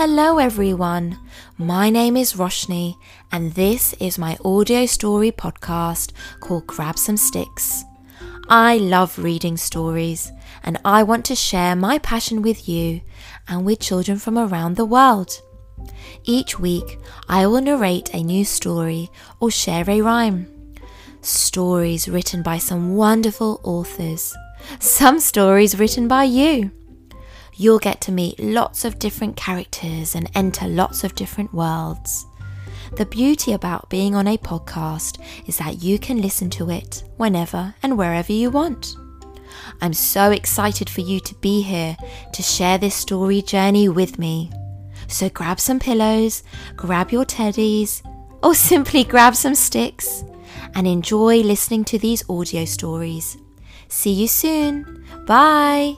Hello, everyone. My name is Roshni, and this is my audio story podcast called Grab Some Sticks. I love reading stories, and I want to share my passion with you and with children from around the world. Each week, I will narrate a new story or share a rhyme. Stories written by some wonderful authors, some stories written by you you'll get to meet lots of different characters and enter lots of different worlds. The beauty about being on a podcast is that you can listen to it whenever and wherever you want. I'm so excited for you to be here to share this story journey with me. So grab some pillows, grab your teddies, or simply grab some sticks and enjoy listening to these audio stories. See you soon. Bye.